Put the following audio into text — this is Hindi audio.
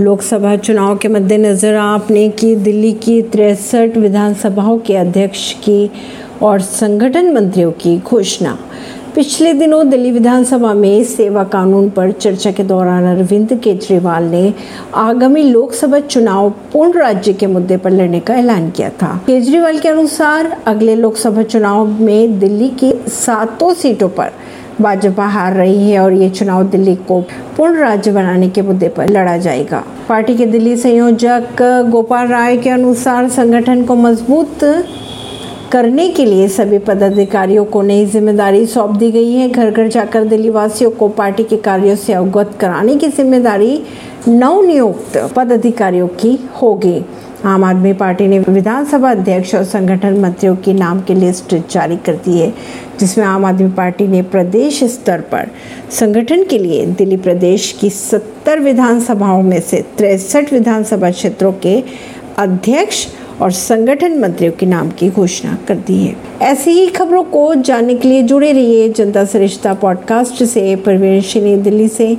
लोकसभा चुनाव के मद्देनजर आपने की दिल्ली की तिरसठ विधानसभाओं के अध्यक्ष की और संगठन मंत्रियों की घोषणा। पिछले दिनों दिल्ली विधानसभा में सेवा कानून पर चर्चा के दौरान अरविंद केजरीवाल ने आगामी लोकसभा चुनाव पूर्ण राज्य के मुद्दे पर लड़ने का ऐलान किया था। केजरीवाल के अनुसार अगले लोकसभा चुनाव में दिल्ली की सातों सीटों पर भाजपा हार रही है और ये चुनाव दिल्ली को पूर्ण राज्य बनाने के मुद्दे पर लड़ा जाएगा। पार्टी के दिल्ली संयोजक गोपाल राय के अनुसार संगठन को मज़बूत करने के लिए सभी पदाधिकारियों को नई ज़िम्मेदारी सौंप दी गई है। घर घर जाकर दिल्ली वासियों को पार्टी के कार्यों से अवगत कराने की ज़िम्मेदारी नवनियुक्त पदाधिकारियों की होगी। आम आदमी पार्टी ने विधानसभा अध्यक्ष और संगठन मंत्रियों के नाम की लिस्ट जारी कर दी है, जिसमें आम आदमी पार्टी ने प्रदेश स्तर पर संगठन के लिए दिल्ली प्रदेश की 70 विधानसभाओं में से तिरसठ विधानसभा क्षेत्रों के अध्यक्ष और संगठन मंत्रियों के नाम की घोषणा कर दी है। ऐसी ही खबरों को जानने के लिए जुड़े रहिए जनता सरिश्ता पॉडकास्ट से। परवीन दिल्ली से